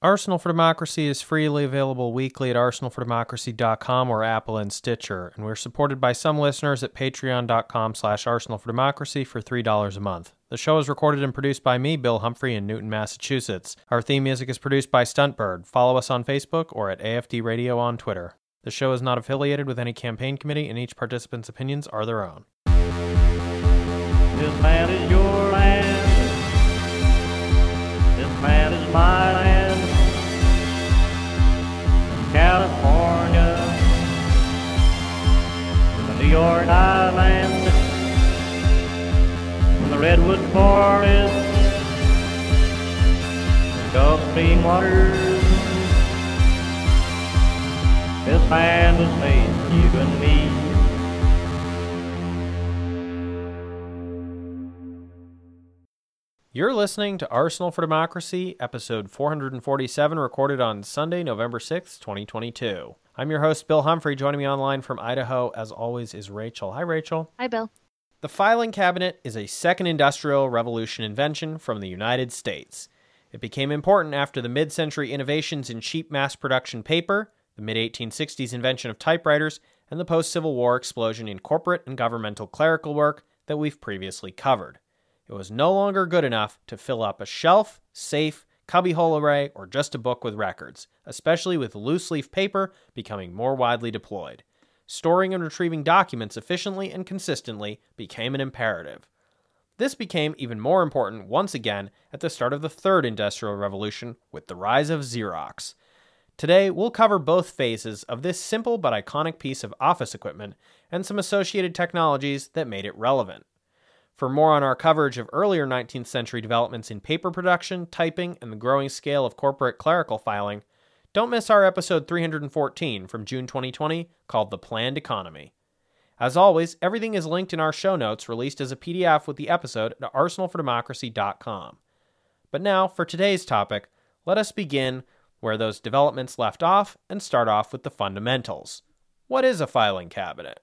Arsenal for Democracy is freely available weekly at arsenalfordemocracy.com or Apple and Stitcher, and we're supported by some listeners at patreon.com slash arsenalfordemocracy for $3 a month. The show is recorded and produced by me, Bill Humphrey, in Newton, Massachusetts. Our theme music is produced by Stuntbird. Follow us on Facebook or at AFD Radio on Twitter. The show is not affiliated with any campaign committee, and each participant's opinions are their own. This land is your. This land is my York Island. From the Redwood Forest Gulf Stream waters. This land was made for you and me. You're listening to Arsenal for Democracy, episode 447, recorded on Sunday, November 6th, 2022. I'm your host, Bill Humphrey. Joining me online from Idaho, as always, is Rachel. Hi, Rachel. Hi, Bill. The filing cabinet is a second industrial revolution invention from the United States. It became important after the mid century innovations in cheap mass production paper, the mid 1860s invention of typewriters, and the post Civil War explosion in corporate and governmental clerical work that we've previously covered. It was no longer good enough to fill up a shelf, safe, cubbyhole array, or just a book with records, especially with loose leaf paper becoming more widely deployed. Storing and retrieving documents efficiently and consistently became an imperative. This became even more important once again at the start of the third industrial revolution with the rise of Xerox. Today, we'll cover both phases of this simple but iconic piece of office equipment and some associated technologies that made it relevant. For more on our coverage of earlier 19th century developments in paper production, typing, and the growing scale of corporate clerical filing, don't miss our episode 314 from June 2020 called The Planned Economy. As always, everything is linked in our show notes released as a PDF with the episode at arsenalfordemocracy.com. But now, for today's topic, let us begin where those developments left off and start off with the fundamentals. What is a filing cabinet?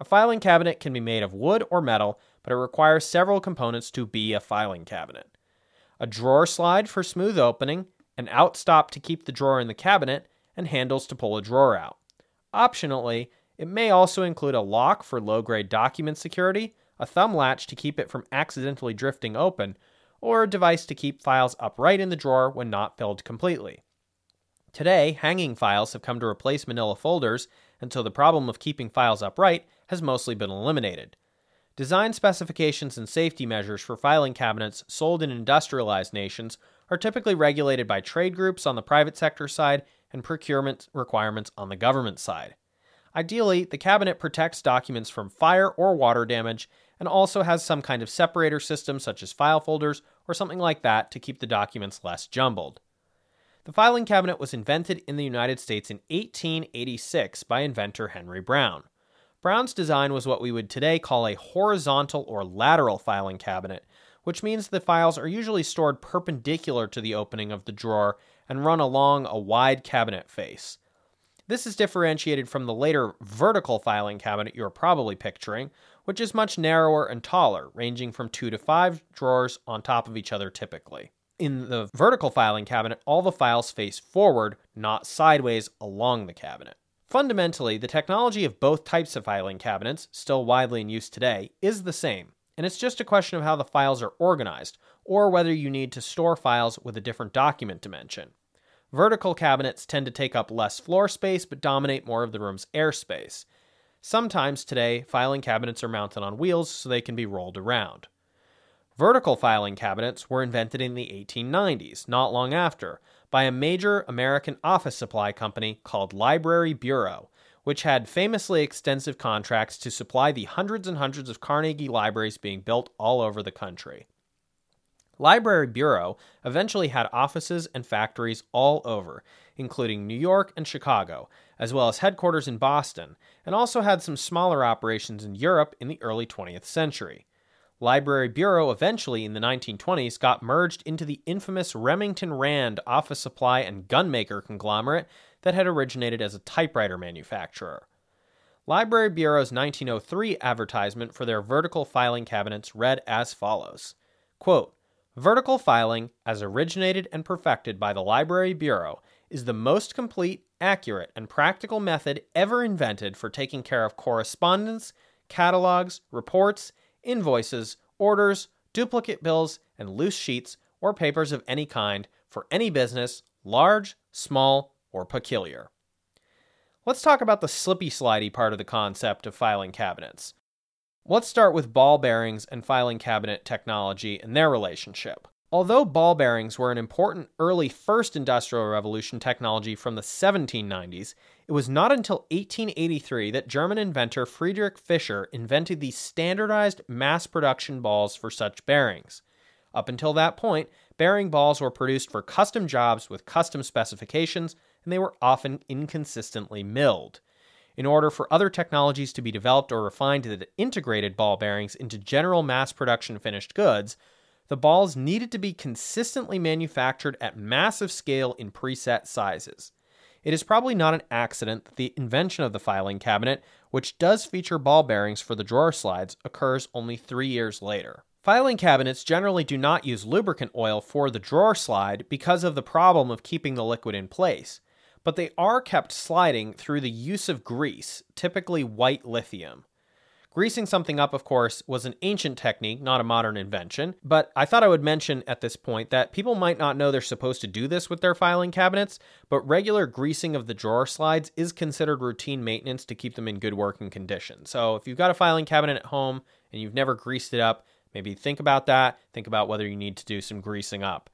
A filing cabinet can be made of wood or metal, but it requires several components to be a filing cabinet. A drawer slide for smooth opening, an outstop to keep the drawer in the cabinet, and handles to pull a drawer out. Optionally, it may also include a lock for low grade document security, a thumb latch to keep it from accidentally drifting open, or a device to keep files upright in the drawer when not filled completely. Today, hanging files have come to replace manila folders, and so the problem of keeping files upright has mostly been eliminated. Design specifications and safety measures for filing cabinets sold in industrialized nations are typically regulated by trade groups on the private sector side and procurement requirements on the government side. Ideally, the cabinet protects documents from fire or water damage and also has some kind of separator system, such as file folders or something like that, to keep the documents less jumbled. The filing cabinet was invented in the United States in 1886 by inventor Henry Brown. Brown's design was what we would today call a horizontal or lateral filing cabinet, which means the files are usually stored perpendicular to the opening of the drawer and run along a wide cabinet face. This is differentiated from the later vertical filing cabinet you're probably picturing, which is much narrower and taller, ranging from two to five drawers on top of each other typically. In the vertical filing cabinet, all the files face forward, not sideways along the cabinet. Fundamentally, the technology of both types of filing cabinets, still widely in use today, is the same, and it's just a question of how the files are organized, or whether you need to store files with a different document dimension. Vertical cabinets tend to take up less floor space but dominate more of the room's airspace. Sometimes today, filing cabinets are mounted on wheels so they can be rolled around. Vertical filing cabinets were invented in the 1890s, not long after, by a major American office supply company called Library Bureau, which had famously extensive contracts to supply the hundreds and hundreds of Carnegie libraries being built all over the country. Library Bureau eventually had offices and factories all over, including New York and Chicago, as well as headquarters in Boston, and also had some smaller operations in Europe in the early 20th century. Library Bureau eventually in the 1920s got merged into the infamous Remington Rand office supply and gunmaker conglomerate that had originated as a typewriter manufacturer. Library Bureau's 1903 advertisement for their vertical filing cabinets read as follows quote, Vertical filing, as originated and perfected by the Library Bureau, is the most complete, accurate, and practical method ever invented for taking care of correspondence, catalogs, reports, invoices, orders, duplicate bills, and loose sheets or papers of any kind for any business, large, small, or peculiar. Let's talk about the slippy slidey part of the concept of filing cabinets. Let's start with ball bearings and filing cabinet technology and their relationship. Although ball bearings were an important early first industrial revolution technology from the 1790s, it was not until 1883 that German inventor Friedrich Fischer invented the standardized mass production balls for such bearings. Up until that point, bearing balls were produced for custom jobs with custom specifications, and they were often inconsistently milled. In order for other technologies to be developed or refined that integrated ball bearings into general mass production finished goods, the balls needed to be consistently manufactured at massive scale in preset sizes. It is probably not an accident that the invention of the filing cabinet, which does feature ball bearings for the drawer slides, occurs only three years later. Filing cabinets generally do not use lubricant oil for the drawer slide because of the problem of keeping the liquid in place but they are kept sliding through the use of grease, typically white lithium. Greasing something up, of course, was an ancient technique, not a modern invention, but I thought I would mention at this point that people might not know they're supposed to do this with their filing cabinets, but regular greasing of the drawer slides is considered routine maintenance to keep them in good working condition. So if you've got a filing cabinet at home and you've never greased it up, maybe think about that. Think about whether you need to do some greasing up.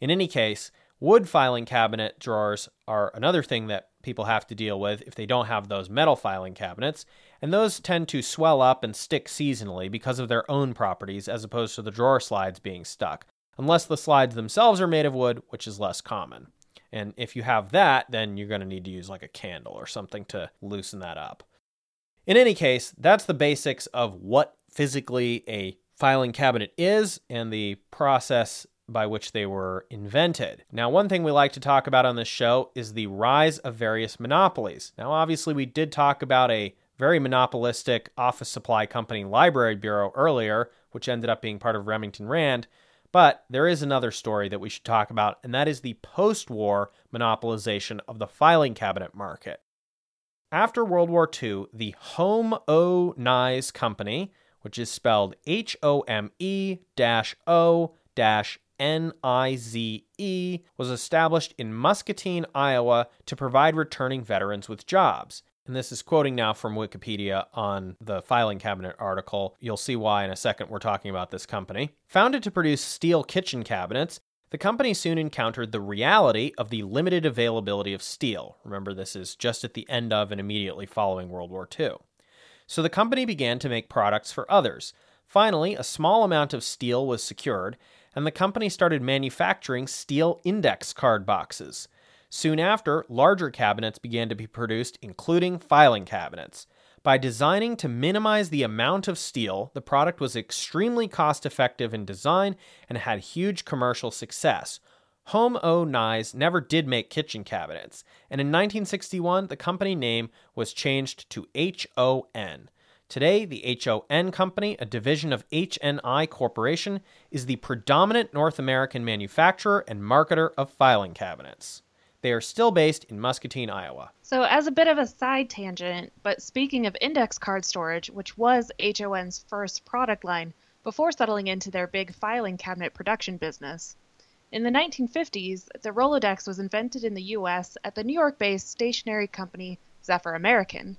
In any case, Wood filing cabinet drawers are another thing that people have to deal with if they don't have those metal filing cabinets, and those tend to swell up and stick seasonally because of their own properties as opposed to the drawer slides being stuck, unless the slides themselves are made of wood, which is less common. And if you have that, then you're going to need to use like a candle or something to loosen that up. In any case, that's the basics of what physically a filing cabinet is and the process by which they were invented. Now, one thing we like to talk about on this show is the rise of various monopolies. Now, obviously, we did talk about a very monopolistic office supply company, Library Bureau, earlier, which ended up being part of Remington Rand. But there is another story that we should talk about, and that is the post war monopolization of the filing cabinet market. After World War II, the Home O Company, which is spelled H O M E O NIZE was established in Muscatine, Iowa to provide returning veterans with jobs. And this is quoting now from Wikipedia on the filing cabinet article. You'll see why in a second we're talking about this company. Founded to produce steel kitchen cabinets, the company soon encountered the reality of the limited availability of steel. Remember, this is just at the end of and immediately following World War II. So the company began to make products for others. Finally, a small amount of steel was secured, and the company started manufacturing steel index card boxes. Soon after, larger cabinets began to be produced, including filing cabinets. By designing to minimize the amount of steel, the product was extremely cost effective in design and had huge commercial success. Home O Nize never did make kitchen cabinets, and in 1961 the company name was changed to HON. Today, the HON Company, a division of HNI Corporation, is the predominant North American manufacturer and marketer of filing cabinets. They are still based in Muscatine, Iowa. So, as a bit of a side tangent, but speaking of index card storage, which was HON's first product line before settling into their big filing cabinet production business. In the 1950s, the Rolodex was invented in the US at the New York based stationery company Zephyr American.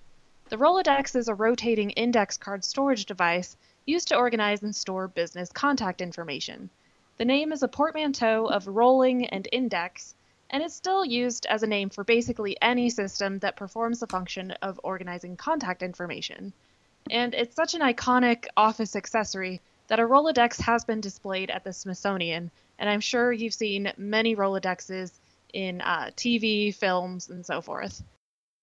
The Rolodex is a rotating index card storage device used to organize and store business contact information. The name is a portmanteau of rolling and index, and is still used as a name for basically any system that performs the function of organizing contact information. And it's such an iconic office accessory that a Rolodex has been displayed at the Smithsonian, and I'm sure you've seen many Rolodexes in uh, TV, films, and so forth.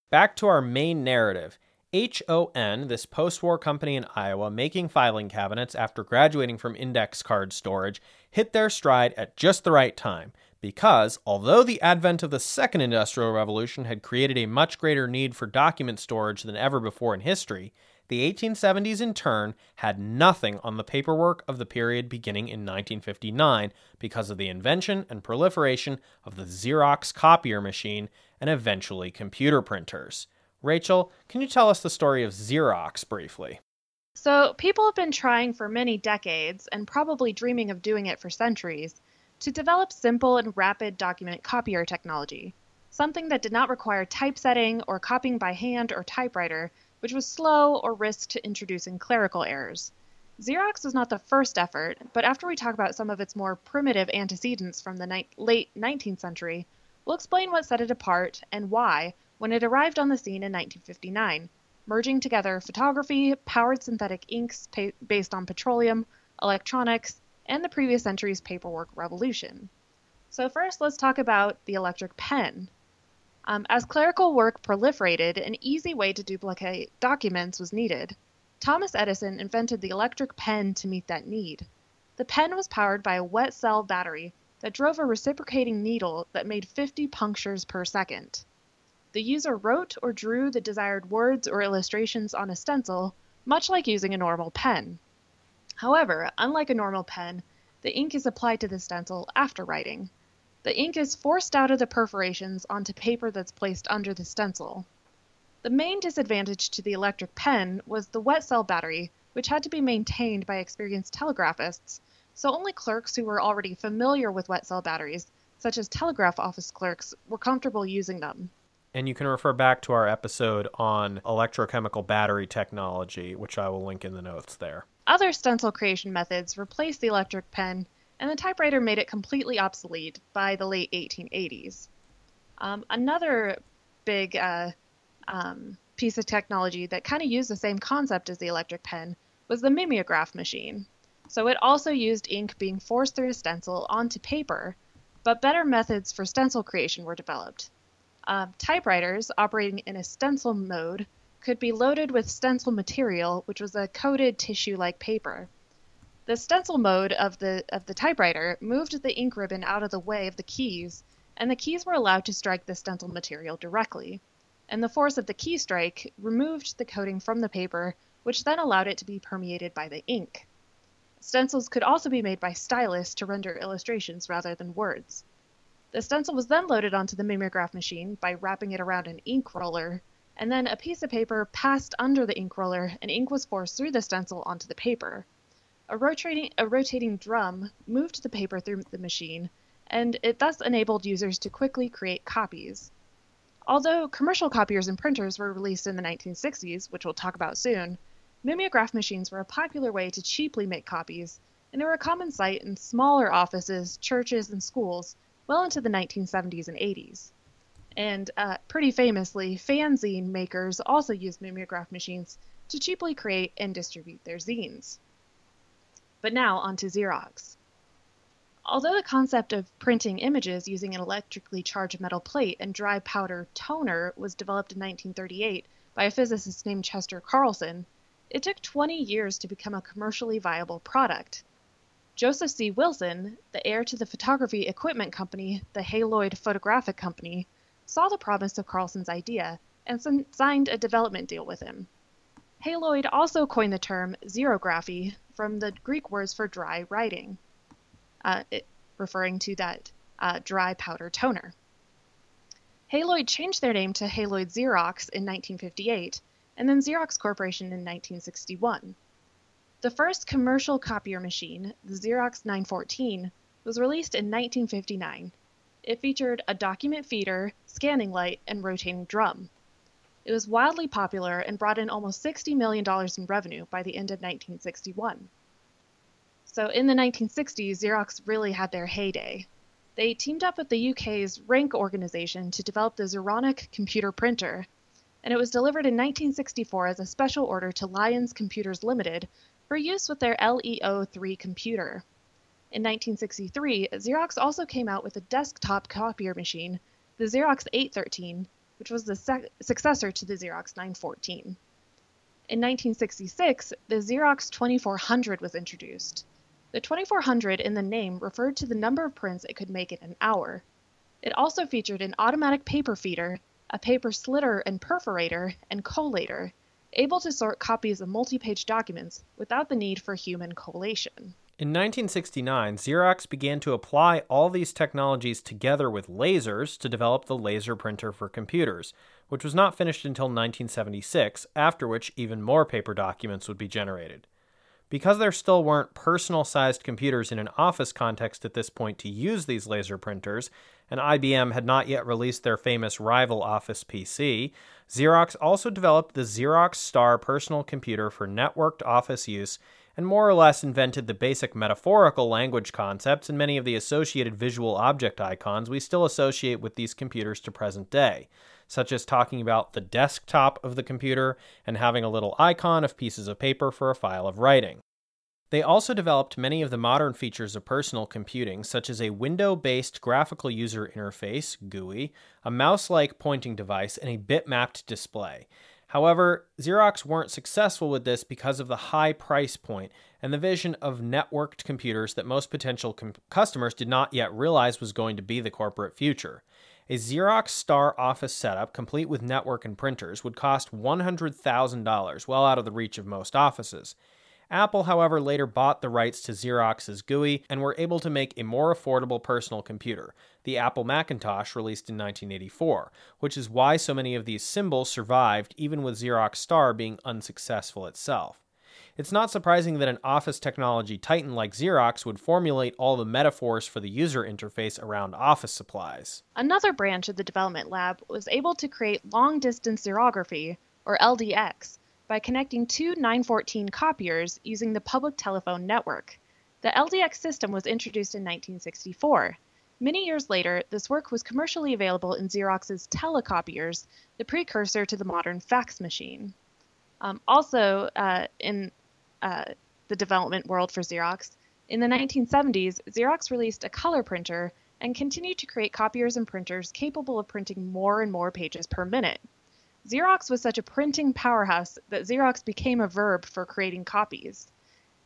Back to our main narrative. HON, this post war company in Iowa making filing cabinets after graduating from index card storage, hit their stride at just the right time because, although the advent of the second industrial revolution had created a much greater need for document storage than ever before in history, the 1870s in turn had nothing on the paperwork of the period beginning in 1959 because of the invention and proliferation of the Xerox copier machine and eventually computer printers. Rachel, can you tell us the story of Xerox briefly? So, people have been trying for many decades, and probably dreaming of doing it for centuries, to develop simple and rapid document copier technology, something that did not require typesetting or copying by hand or typewriter, which was slow or risked introducing clerical errors. Xerox was not the first effort, but after we talk about some of its more primitive antecedents from the ni- late 19th century, we'll explain what set it apart and why when it arrived on the scene in 1959, merging together photography, powered synthetic inks pa- based on petroleum, electronics, and the previous century's paperwork revolution. So, first, let's talk about the electric pen. Um, as clerical work proliferated, an easy way to duplicate documents was needed. Thomas Edison invented the electric pen to meet that need. The pen was powered by a wet cell battery that drove a reciprocating needle that made 50 punctures per second. The user wrote or drew the desired words or illustrations on a stencil, much like using a normal pen. However, unlike a normal pen, the ink is applied to the stencil after writing. The ink is forced out of the perforations onto paper that's placed under the stencil. The main disadvantage to the electric pen was the wet cell battery, which had to be maintained by experienced telegraphists, so only clerks who were already familiar with wet cell batteries, such as telegraph office clerks, were comfortable using them. And you can refer back to our episode on electrochemical battery technology, which I will link in the notes there. Other stencil creation methods replaced the electric pen, and the typewriter made it completely obsolete by the late 1880s. Um, another big uh, um, piece of technology that kind of used the same concept as the electric pen was the mimeograph machine. So it also used ink being forced through a stencil onto paper, but better methods for stencil creation were developed. Uh, typewriters operating in a stencil mode could be loaded with stencil material, which was a coated tissue-like paper. The stencil mode of the of the typewriter moved the ink ribbon out of the way of the keys, and the keys were allowed to strike the stencil material directly. And the force of the key strike removed the coating from the paper, which then allowed it to be permeated by the ink. Stencils could also be made by stylists to render illustrations rather than words. The stencil was then loaded onto the mimeograph machine by wrapping it around an ink roller, and then a piece of paper passed under the ink roller and ink was forced through the stencil onto the paper. A rotating, a rotating drum moved the paper through the machine, and it thus enabled users to quickly create copies. Although commercial copiers and printers were released in the 1960s, which we'll talk about soon, mimeograph machines were a popular way to cheaply make copies, and they were a common sight in smaller offices, churches, and schools well into the 1970s and 80s. And uh, pretty famously, fanzine makers also used mimeograph machines to cheaply create and distribute their zines. But now on to Xerox. Although the concept of printing images using an electrically charged metal plate and dry powder toner was developed in 1938 by a physicist named Chester Carlson, it took 20 years to become a commercially viable product. Joseph C. Wilson, the heir to the photography equipment company, the Haloid Photographic Company, saw the promise of Carlson's idea and signed a development deal with him. Haloid also coined the term xerography from the Greek words for dry writing, uh, it, referring to that uh, dry powder toner. Haloid changed their name to Haloid Xerox in 1958, and then Xerox Corporation in 1961. The first commercial copier machine, the Xerox 914, was released in 1959. It featured a document feeder, scanning light, and rotating drum. It was wildly popular and brought in almost $60 million in revenue by the end of 1961. So in the 1960s, Xerox really had their heyday. They teamed up with the UK's Rank organization to develop the Xeronic computer printer, and it was delivered in 1964 as a special order to Lyons Computers Limited for use with their LEO3 computer. In 1963, Xerox also came out with a desktop copier machine, the Xerox 813, which was the sec- successor to the Xerox 914. In 1966, the Xerox 2400 was introduced. The 2400 in the name referred to the number of prints it could make in an hour. It also featured an automatic paper feeder, a paper slitter and perforator, and collator. Able to sort copies of multi page documents without the need for human collation. In 1969, Xerox began to apply all these technologies together with lasers to develop the laser printer for computers, which was not finished until 1976, after which even more paper documents would be generated. Because there still weren't personal sized computers in an office context at this point to use these laser printers, and IBM had not yet released their famous rival Office PC, Xerox also developed the Xerox Star personal computer for networked office use and more or less invented the basic metaphorical language concepts and many of the associated visual object icons we still associate with these computers to present day, such as talking about the desktop of the computer and having a little icon of pieces of paper for a file of writing. They also developed many of the modern features of personal computing, such as a window based graphical user interface, GUI, a mouse like pointing device, and a bitmapped display. However, Xerox weren't successful with this because of the high price point and the vision of networked computers that most potential com- customers did not yet realize was going to be the corporate future. A Xerox Star office setup, complete with network and printers, would cost $100,000, well out of the reach of most offices. Apple, however, later bought the rights to Xerox's GUI and were able to make a more affordable personal computer, the Apple Macintosh, released in 1984, which is why so many of these symbols survived even with Xerox Star being unsuccessful itself. It's not surprising that an office technology titan like Xerox would formulate all the metaphors for the user interface around office supplies. Another branch of the development lab was able to create long distance xerography, or LDX, by connecting two 914 copiers using the public telephone network. The LDX system was introduced in 1964. Many years later, this work was commercially available in Xerox's telecopiers, the precursor to the modern fax machine. Um, also, uh, in uh, the development world for Xerox, in the 1970s, Xerox released a color printer and continued to create copiers and printers capable of printing more and more pages per minute. Xerox was such a printing powerhouse that Xerox became a verb for creating copies.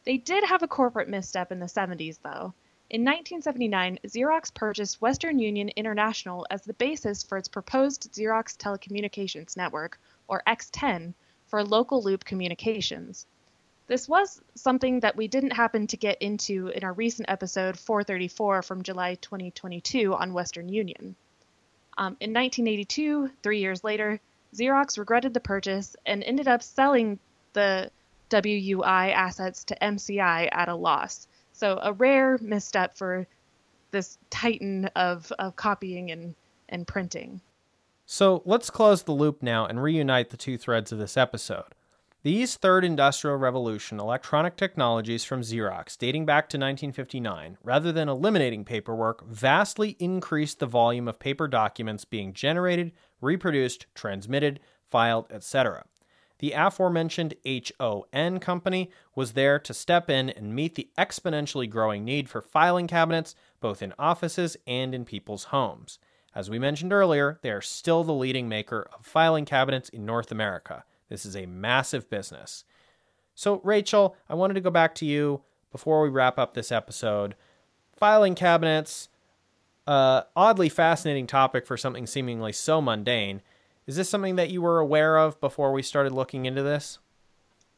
They did have a corporate misstep in the 70s, though. In 1979, Xerox purchased Western Union International as the basis for its proposed Xerox Telecommunications Network, or XTEN, for local loop communications. This was something that we didn't happen to get into in our recent episode 434 from July 2022 on Western Union. Um, in 1982, three years later, Xerox regretted the purchase and ended up selling the WUI assets to MCI at a loss. So a rare misstep for this titan of, of copying and, and printing. So let's close the loop now and reunite the two threads of this episode. These third industrial revolution electronic technologies from Xerox, dating back to 1959, rather than eliminating paperwork, vastly increased the volume of paper documents being generated, reproduced, transmitted, filed, etc. The aforementioned HON company was there to step in and meet the exponentially growing need for filing cabinets, both in offices and in people's homes. As we mentioned earlier, they are still the leading maker of filing cabinets in North America. This is a massive business. So, Rachel, I wanted to go back to you before we wrap up this episode. Filing cabinets, uh, oddly fascinating topic for something seemingly so mundane. Is this something that you were aware of before we started looking into this?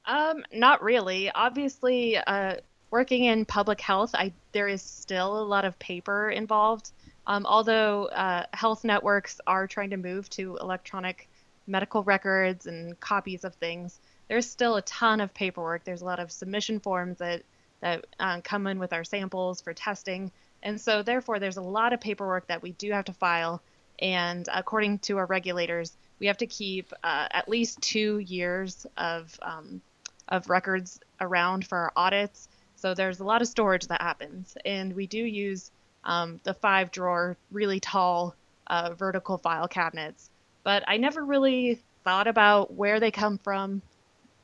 Um, not really. Obviously, uh, working in public health, I there is still a lot of paper involved. Um, although uh, health networks are trying to move to electronic medical records and copies of things, there's still a ton of paperwork. There's a lot of submission forms that that uh, come in with our samples for testing. And so, therefore, there's a lot of paperwork that we do have to file. And according to our regulators, we have to keep uh, at least two years of um, of records around for our audits. So there's a lot of storage that happens, and we do use um, the five drawer, really tall uh, vertical file cabinets. But I never really thought about where they come from,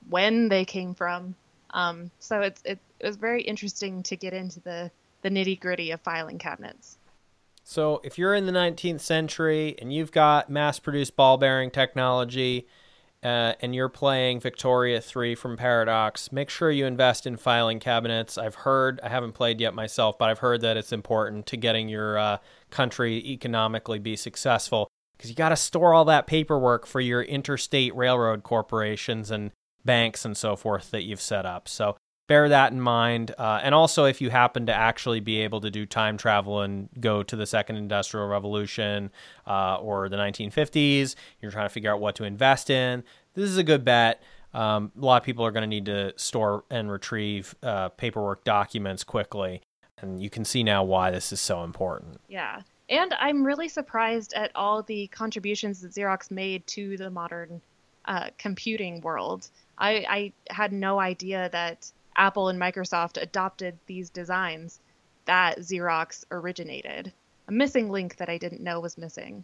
when they came from. Um, so it's it, it was very interesting to get into the the nitty gritty of filing cabinets. So, if you're in the 19th century and you've got mass produced ball bearing technology uh, and you're playing Victoria 3 from Paradox, make sure you invest in filing cabinets. I've heard, I haven't played yet myself, but I've heard that it's important to getting your uh, country economically be successful. Because you got to store all that paperwork for your interstate railroad corporations and banks and so forth that you've set up. So bear that in mind. Uh, and also, if you happen to actually be able to do time travel and go to the second industrial revolution uh, or the 1950s, you're trying to figure out what to invest in, this is a good bet. Um, a lot of people are going to need to store and retrieve uh, paperwork documents quickly. And you can see now why this is so important. Yeah. And I'm really surprised at all the contributions that Xerox made to the modern uh, computing world. I, I had no idea that Apple and Microsoft adopted these designs that Xerox originated. A missing link that I didn't know was missing.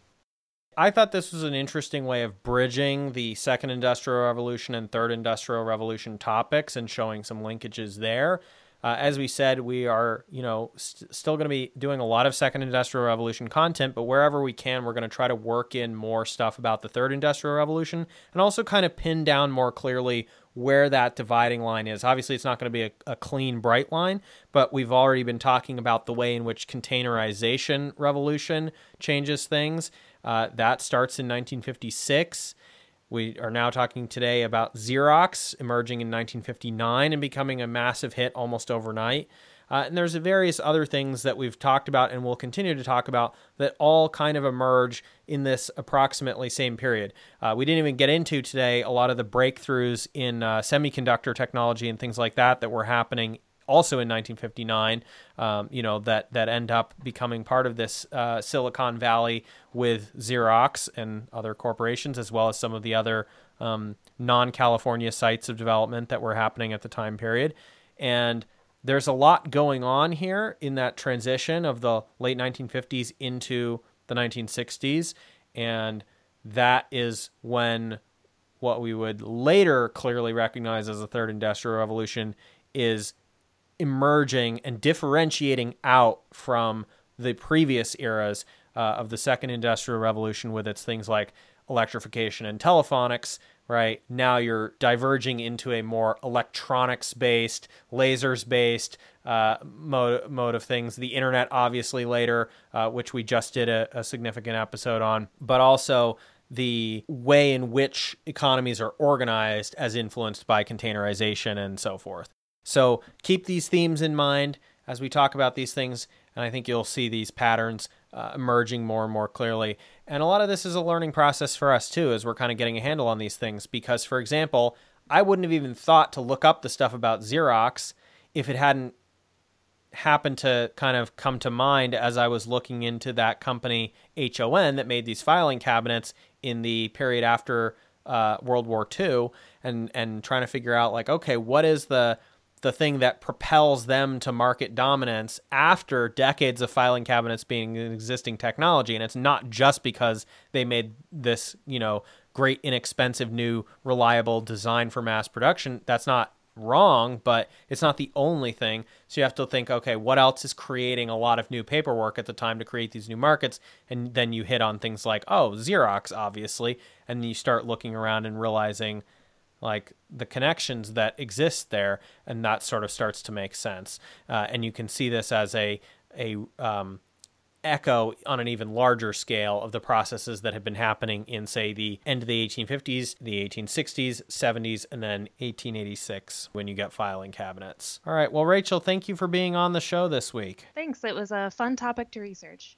I thought this was an interesting way of bridging the second industrial revolution and third industrial revolution topics and showing some linkages there. Uh, as we said, we are, you know, st- still going to be doing a lot of second industrial revolution content, but wherever we can, we're going to try to work in more stuff about the third industrial revolution and also kind of pin down more clearly where that dividing line is. Obviously, it's not going to be a, a clean, bright line, but we've already been talking about the way in which containerization revolution changes things. Uh, that starts in 1956. We are now talking today about Xerox emerging in 1959 and becoming a massive hit almost overnight. Uh, and there's various other things that we've talked about and will continue to talk about that all kind of emerge in this approximately same period. Uh, we didn't even get into today a lot of the breakthroughs in uh, semiconductor technology and things like that that were happening also in 1959, um, you know, that, that end up becoming part of this uh, Silicon Valley with Xerox and other corporations, as well as some of the other um, non California sites of development that were happening at the time period. And there's a lot going on here in that transition of the late 1950s into the 1960s. And that is when what we would later clearly recognize as the third industrial revolution is emerging and differentiating out from the previous eras uh, of the second industrial revolution with its things like electrification and telephonics right? Now you're diverging into a more electronics based lasers based uh, mode, mode of things. The internet obviously later uh, which we just did a, a significant episode on but also the way in which economies are organized as influenced by containerization and so forth so keep these themes in mind as we talk about these things, and I think you'll see these patterns uh, emerging more and more clearly. And a lot of this is a learning process for us too, as we're kind of getting a handle on these things. Because, for example, I wouldn't have even thought to look up the stuff about Xerox if it hadn't happened to kind of come to mind as I was looking into that company HON that made these filing cabinets in the period after uh, World War II, and and trying to figure out like, okay, what is the the thing that propels them to market dominance after decades of filing cabinets being an existing technology. And it's not just because they made this, you know, great, inexpensive, new, reliable design for mass production. That's not wrong, but it's not the only thing. So you have to think, okay, what else is creating a lot of new paperwork at the time to create these new markets? And then you hit on things like, oh, Xerox, obviously. And you start looking around and realizing, like the connections that exist there, and that sort of starts to make sense. Uh, and you can see this as a a um, echo on an even larger scale of the processes that have been happening in, say, the end of the 1850s, the 1860s, 70s, and then 1886 when you get filing cabinets. All right. Well, Rachel, thank you for being on the show this week. Thanks. It was a fun topic to research.